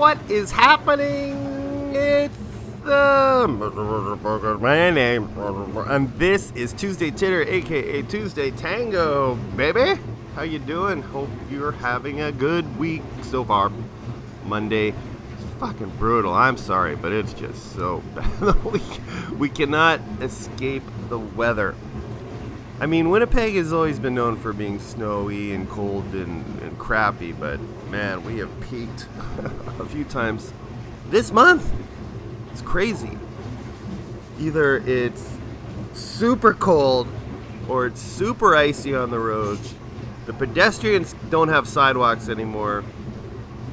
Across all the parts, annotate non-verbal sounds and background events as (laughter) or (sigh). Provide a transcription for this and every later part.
what is happening? It's the my name, and this is Tuesday Titter, aka Tuesday Tango, baby. How you doing? Hope you're having a good week so far. Monday, fucking brutal. I'm sorry, but it's just so (laughs) bad. we, we cannot escape the weather. I mean, Winnipeg has always been known for being snowy and cold and, and crappy, but man, we have peaked (laughs) a few times this month. It's crazy. Either it's super cold or it's super icy on the roads. The pedestrians don't have sidewalks anymore.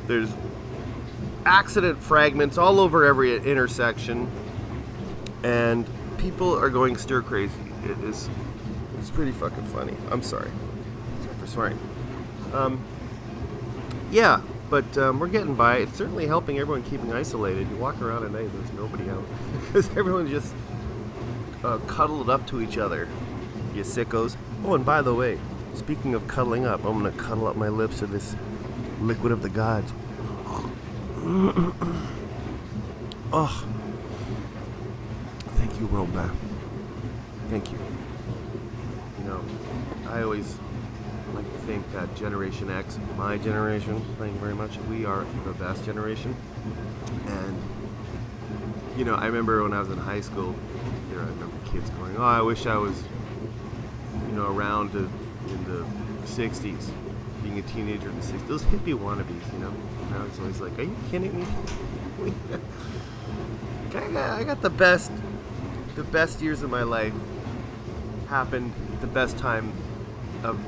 There's accident fragments all over every intersection, and people are going stir crazy. It is it's pretty fucking funny. I'm sorry. Sorry for swearing. Um, yeah, but um, we're getting by. It's certainly helping everyone keeping isolated. You walk around at night, there's nobody out (laughs) because everyone just uh, cuddled up to each other. You sickos. Oh, and by the way, speaking of cuddling up, I'm gonna cuddle up my lips to this liquid of the gods. (clears throat) oh, thank you, Roma. Thank you. You know, I always to think that uh, Generation X, my generation, thank you very much, we are the best generation. And, you know, I remember when I was in high school, there I remember kids going, oh, I wish I was, you know, around in the 60s, being a teenager in the 60s. Those hippie wannabes, you know? And I was always like, are you kidding me? (laughs) I got, I got the best, the best years of my life happened at the best time of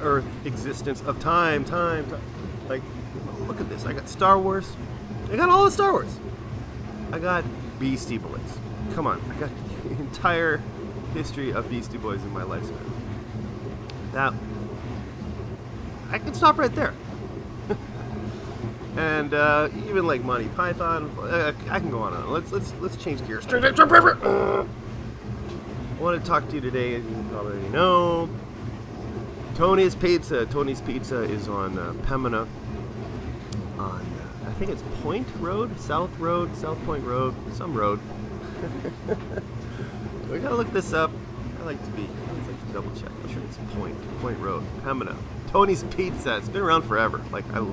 Earth existence of time, time, time. Like, look at this. I got Star Wars. I got all the Star Wars. I got Beastie Boys. Come on, I got (laughs) the entire history of Beastie Boys in my lifespan. That I can stop right there. (laughs) and uh, even like Monty Python, uh, I can go on and on. Let's let's let's change gears. I want to talk to you today, as you probably know. Tony's Pizza. Tony's Pizza is on uh, Pembina. On uh, I think it's Point Road, South Road, South Point Road, some road. (laughs) we gotta look this up. I like to be. I always like to double check. I'm sure it's Point Point Road, Pembina. Tony's Pizza. It's been around forever. Like I.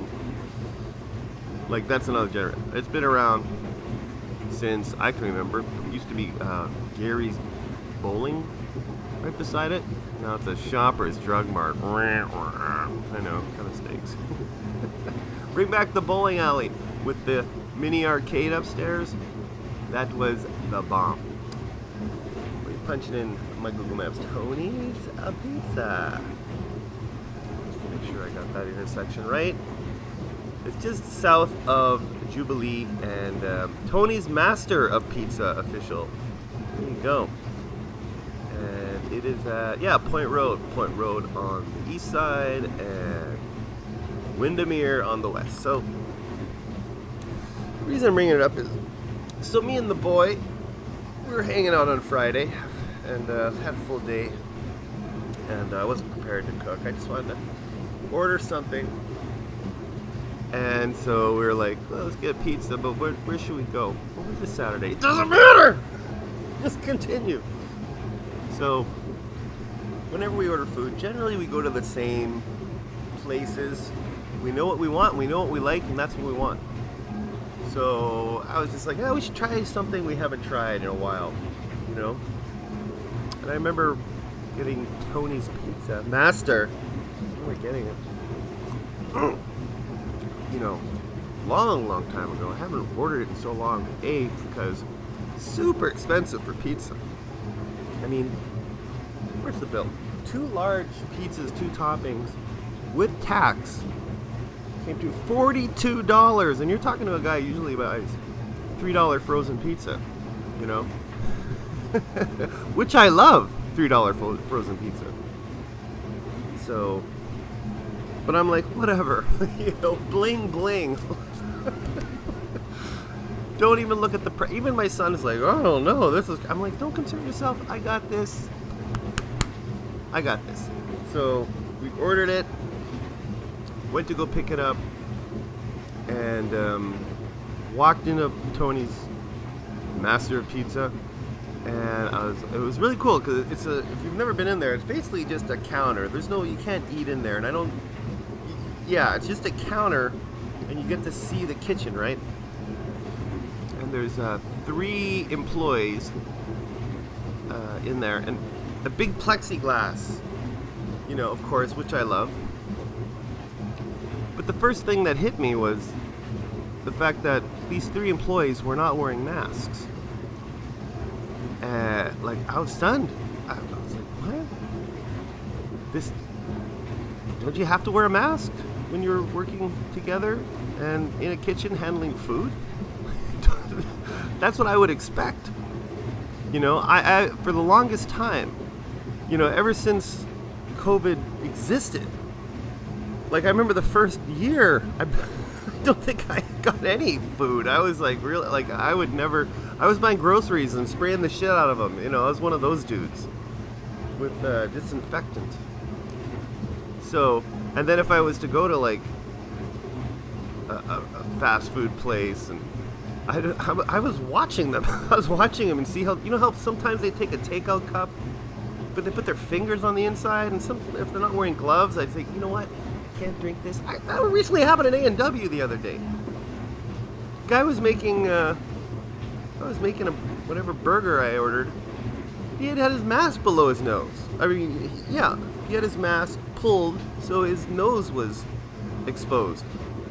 Like that's another generation. It's been around since I can remember. It used to be uh, Gary's Bowling right beside it. Now it's a Shoppers Drug Mart. I know, kind of stinks. (laughs) Bring back the bowling alley with the mini arcade upstairs. That was the bomb. We're punching in my Google Maps. Tony's a pizza. Make sure I got that intersection right. It's just south of Jubilee and um, Tony's Master of Pizza official. There you go. It is at, yeah, Point Road. Point Road on the east side and Windermere on the west. So, the reason I'm bringing it up is so me and the boy, we were hanging out on Friday and uh, had a full day. And uh, I wasn't prepared to cook. I just wanted to order something. And so we were like, well, let's get pizza, but where, where should we go? What was this Saturday? It doesn't matter! Just continue. So, whenever we order food, generally we go to the same places. We know what we want, we know what we like, and that's what we want. So I was just like, yeah, we should try something we haven't tried in a while, you know. And I remember getting Tony's Pizza Master. Oh, when are we getting it? (clears throat) you know, long, long time ago. I haven't ordered it in so long. A because super expensive for pizza. I mean, where's the bill? Two large pizzas, two toppings, with tax, came to forty-two dollars, and you're talking to a guy usually buys three-dollar frozen pizza, you know, (laughs) which I love, three-dollar fro- frozen pizza. So, but I'm like, whatever, (laughs) you know, bling bling. (laughs) don't even look at the pre- even my son is like oh no this is i'm like don't concern yourself i got this i got this so we ordered it went to go pick it up and um, walked into Tony's Master of Pizza, and I was it was really cool because it's a if you've never been in there, it's basically just a counter. There's no you can't eat in there, and I don't. Yeah, it's just a counter, and you get to see the kitchen, right? There's uh, three employees uh, in there, and a big plexiglass, you know, of course, which I love. But the first thing that hit me was the fact that these three employees were not wearing masks. Uh, like I was stunned. I, I was like, "What? This? Don't you have to wear a mask when you're working together and in a kitchen handling food?" (laughs) That's what I would expect. You know, I, I for the longest time, you know, ever since COVID existed, like I remember the first year, I (laughs) don't think I got any food. I was like really like I would never. I was buying groceries and spraying the shit out of them. You know, I was one of those dudes with uh, disinfectant. So, and then if I was to go to like a, a, a fast food place and I, I, was watching them. (laughs) I was watching them and see how you know how sometimes they take a takeout cup, but they put their fingers on the inside, and some if they're not wearing gloves, I'd say, you know what, I can't drink this. I, that recently happened at A and W the other day. Guy was making, uh, I was making a whatever burger I ordered. He had had his mask below his nose. I mean, yeah, he had his mask pulled so his nose was exposed.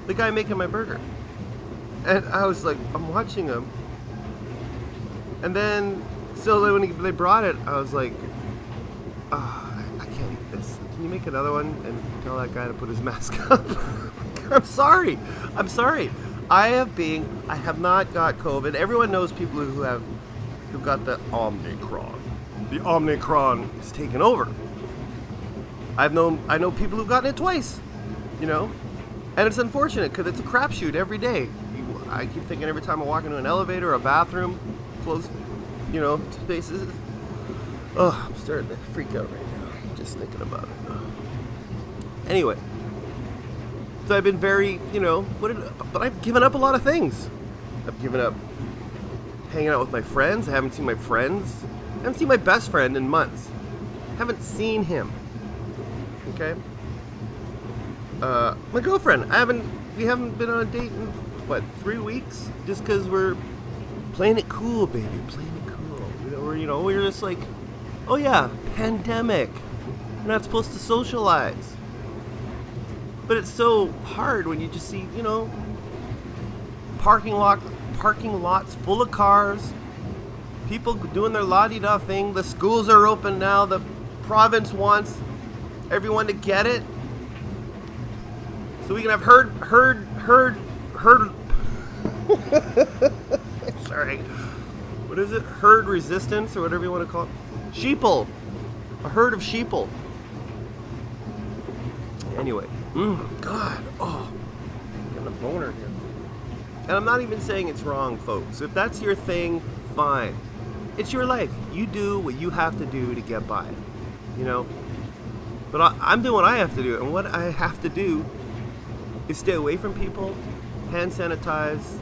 The guy making my burger. And I was like, I'm watching him. And then, so when he, they brought it, I was like, oh, I can't eat this. Can you make another one and tell that guy to put his (laughs) mask up? I'm sorry. I'm sorry. I have been, I have not got COVID. Everyone knows people who have, who got the Omicron. The Omicron is taken over. I've known, I know people who've gotten it twice. You know, and it's unfortunate because it's a crapshoot every day. I keep thinking every time I walk into an elevator or a bathroom, close, you know, spaces. Oh, I'm starting to freak out right now just thinking about it. Anyway, so I've been very, you know, what did, but I've given up a lot of things. I've given up hanging out with my friends. I haven't seen my friends. I haven't seen my best friend in months. Haven't seen him. Okay. Uh, my girlfriend. I haven't. We haven't been on a date in what three weeks just because we're playing it cool, baby, playing it cool. We're you know we're just like, oh yeah, pandemic. We're not supposed to socialize. But it's so hard when you just see you know parking lot parking lots full of cars, people doing their la di da thing. The schools are open now. The province wants everyone to get it. So we can have herd herd herd herd. (laughs) Sorry. What is it? Herd resistance or whatever you want to call it. Sheeple. A herd of sheeple. Anyway. Mm, God. Oh. I'm getting a boner here. And I'm not even saying it's wrong, folks. If that's your thing, fine. It's your life. You do what you have to do to get by. You know? But I, I'm doing what I have to do. And what I have to do is stay away from people hand sanitize,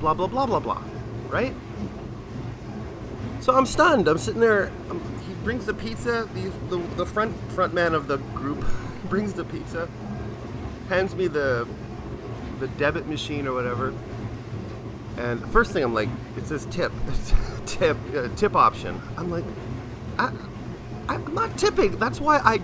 blah blah blah blah blah, right? So I'm stunned. I'm sitting there. I'm, he brings the pizza. The, the the front front man of the group (laughs) brings the pizza, hands me the the debit machine or whatever. And first thing I'm like, it says tip, (laughs) tip, uh, tip option. I'm like, I, I'm not tipping. That's why I,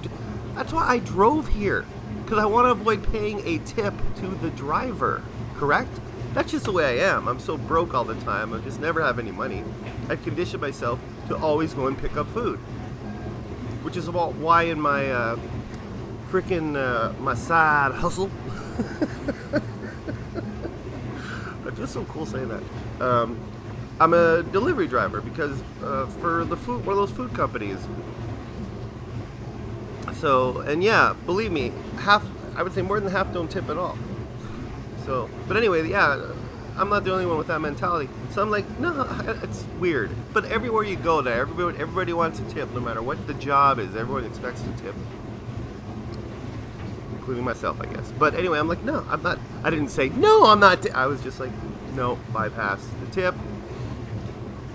that's why I drove here, because I want to avoid paying a tip to the driver correct? That's just the way I am. I'm so broke all the time. I just never have any money. I've conditioned myself to always go and pick up food, which is about why in my uh, freaking uh, my side hustle. (laughs) I feel so cool saying that. Um, I'm a delivery driver because uh, for the food, one of those food companies. So, and yeah, believe me, half, I would say more than half don't tip at all. So, but anyway, yeah, I'm not the only one with that mentality. So I'm like, no, it's weird. But everywhere you go, there, everybody, everybody wants a tip, no matter what the job is. Everyone expects a tip. including myself, I guess. But anyway, I'm like, no, I'm not. I didn't say no, I'm not. T-. I was just like, no, bypass the tip.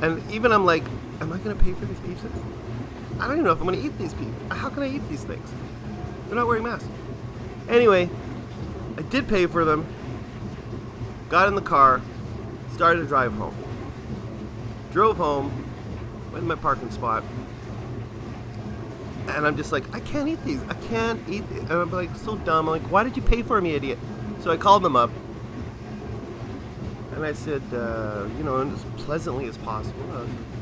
And even I'm like, am I gonna pay for these pizzas? I don't even know if I'm gonna eat these pizzas. How can I eat these things? They're not wearing masks. Anyway, I did pay for them. Got in the car, started to drive home. Drove home, went in my parking spot, and I'm just like, I can't eat these. I can't eat. These. And I'm like, so dumb. I'm like, why did you pay for me, idiot? So I called them up, and I said, uh, you know, as pleasantly as possible.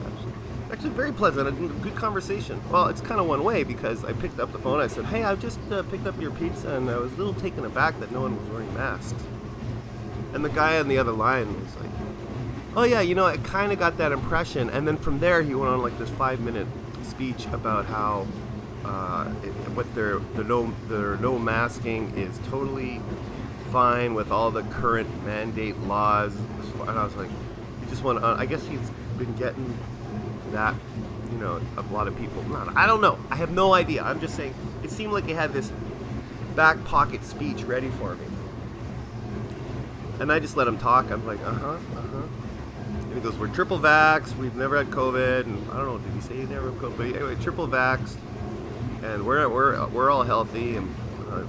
Actually, actually, very pleasant. A good conversation. Well, it's kind of one way because I picked up the phone. I said, hey, I just uh, picked up your pizza, and I was a little taken aback that no one was wearing masks. And the guy on the other line was like, oh yeah, you know, I kind of got that impression. And then from there, he went on like this five-minute speech about how uh, it, what their the no their no masking is totally fine with all the current mandate laws. And I was like, he just went on. I guess he's been getting that, you know, a lot of people. Not, I don't know. I have no idea. I'm just saying. It seemed like he had this back pocket speech ready for me. And I just let him talk. I'm like, uh huh, uh huh. And he goes, We're triple vax. We've never had COVID. And I don't know, did he say he never had COVID? But anyway, triple vax and we're we're we're all healthy. And uh,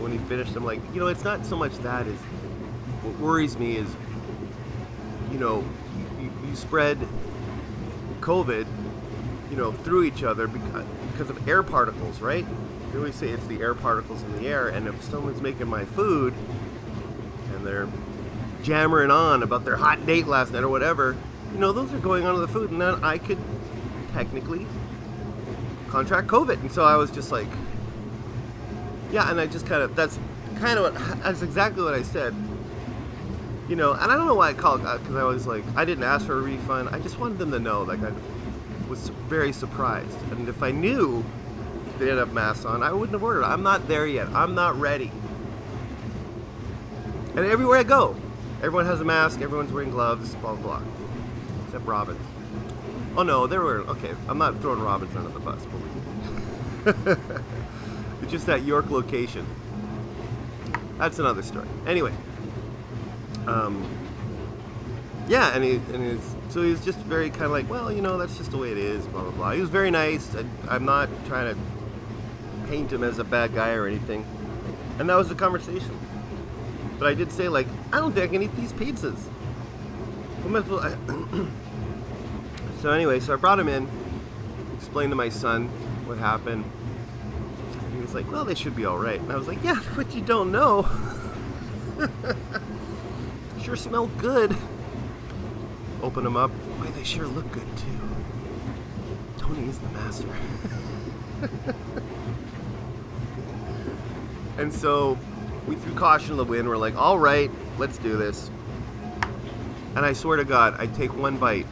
when he finished, I'm like, you know, it's not so much that is what worries me is, you know, you, you spread COVID, you know, through each other because because of air particles, right? We always say it's the air particles in the air, and if someone's making my food they're jammering on about their hot date last night or whatever, you know, those are going onto the food, and then I could technically contract COVID. And so I was just like, yeah, and I just kind of, that's kind of what, that's exactly what I said. You know, and I don't know why I called, because uh, I was like, I didn't ask for a refund. I just wanted them to know, like, I was very surprised. And if I knew they didn't have masks on, I wouldn't have ordered. I'm not there yet. I'm not ready. And everywhere I go, everyone has a mask, everyone's wearing gloves, blah, blah, blah. Except Robin's. Oh no, there were okay. I'm not throwing Robin's under the bus, but (laughs) it's just that York location. That's another story. Anyway, um, yeah, and he and he's so he was just very kind of like, well, you know, that's just the way it is, blah blah blah. He was very nice. I, I'm not trying to paint him as a bad guy or anything, and that was the conversation. But I did say like, I don't think I can eat these pizzas. (clears throat) So anyway, so I brought him in, explained to my son what happened. He was like, "Well, they should be all right." And I was like, "Yeah, (laughs) but you don't know. (laughs) sure smell good." Open them up. Why, they sure look good too. Tony is the master. (laughs) and so we threw caution to the wind. We're like, "All right, let's do this." And I swear to God, I take one bite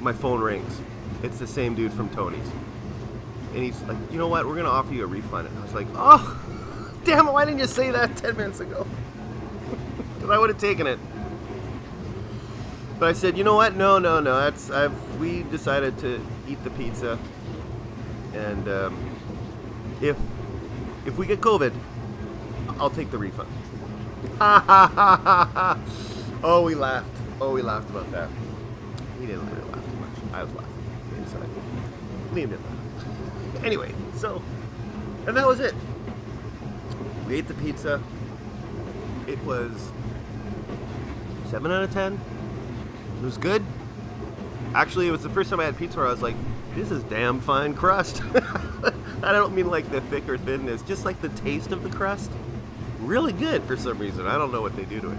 my phone rings. It's the same dude from Tony's. And he's like, you know what? We're going to offer you a refund. And I was like, oh, damn it. Why didn't you say that 10 minutes ago? (laughs) Because I would have taken it. But I said, you know what? No, no, no. That's I've we decided to eat the pizza, and um, if if we get COVID, I'll take the refund. (laughs) oh, we laughed. Oh, we laughed about that. He didn't really laugh. Too much. I was laughing inside. Liam didn't laugh. Anyway, so, and that was it. We ate the pizza. It was 7 out of 10. It was good. Actually, it was the first time I had pizza where I was like, this is damn fine crust. (laughs) I don't mean like the thick or thinness, just like the taste of the crust. Really good for some reason. I don't know what they do to it.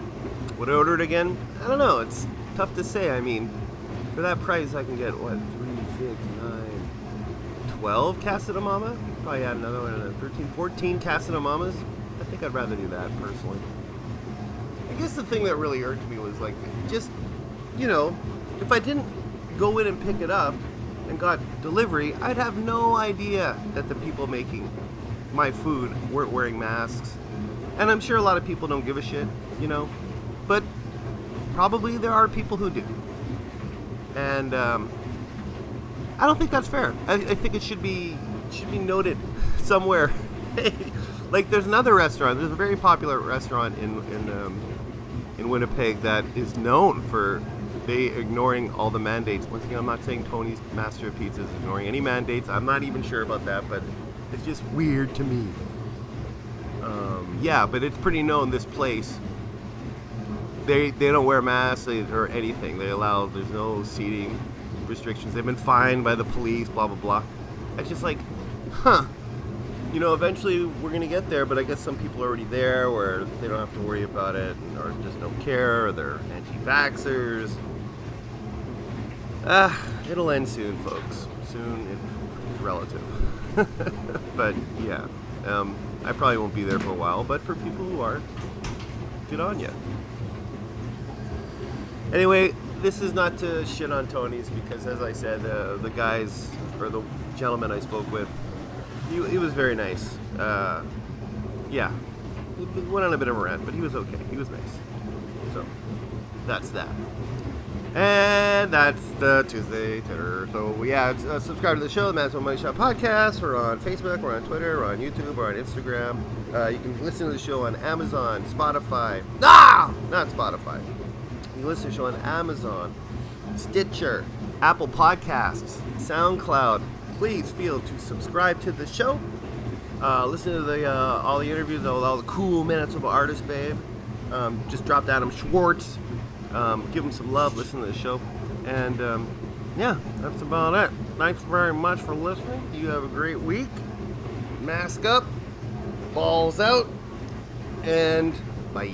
Would I order it again? I don't know. It's tough to say. I mean, for that price, I can get what three, six, nine, twelve Casa Mama. Probably add another one, 13, 14 Casa Mamas. I think I'd rather do that personally. I guess the thing that really irked me was like, just you know, if I didn't go in and pick it up and got delivery, I'd have no idea that the people making my food weren't wearing masks. And I'm sure a lot of people don't give a shit, you know, but probably there are people who do and um, I don't think that's fair. I, I, think it should be should be noted (laughs) somewhere. (laughs) like there's another restaurant. There's a very popular restaurant in in um, in Winnipeg that is known for they ignoring all the mandates. Once again, I'm not saying Tony's Master of Pizza is ignoring any mandates. I'm not even sure about that, but it's just weird to me. Um, yeah, but it's pretty known this place. They they don't wear masks or anything. They allow there's no seating restrictions. They've been fined by the police. Blah blah blah. It's just like, huh you know, eventually we're gonna get there, but I guess some people are already there where they don't have to worry about it, or just don't care, or they're anti-vaxxers. Ah, it'll end soon, folks. Soon, it's relative. (laughs) but yeah, um, I probably won't be there for a while. But for people who are, good on you. Anyway, this is not to shit on Tony's because, as I said, uh, the guys or the gentleman I spoke with he, he was very nice. Uh, yeah, he went on a bit of a rant, but he was okay. He was nice. So that's that. And that's the Tuesday Titter. So yeah, uh, subscribe to the show, the Manitoba Money Shot Podcast. We're on Facebook, we're on Twitter, we're on YouTube, we're on Instagram. Uh, you can listen to the show on Amazon, Spotify. Ah, not Spotify. You can listen to the show on Amazon, Stitcher, Apple Podcasts, SoundCloud, please feel to subscribe to the show. Uh, listen to the uh, all the interviews, all, all the cool Manitoba artists, babe. Um, just dropped Adam Schwartz. Um, give them some love. Listen to the show, and um, yeah, that's about it. Thanks very much for listening. You have a great week. Mask up, balls out, and bye.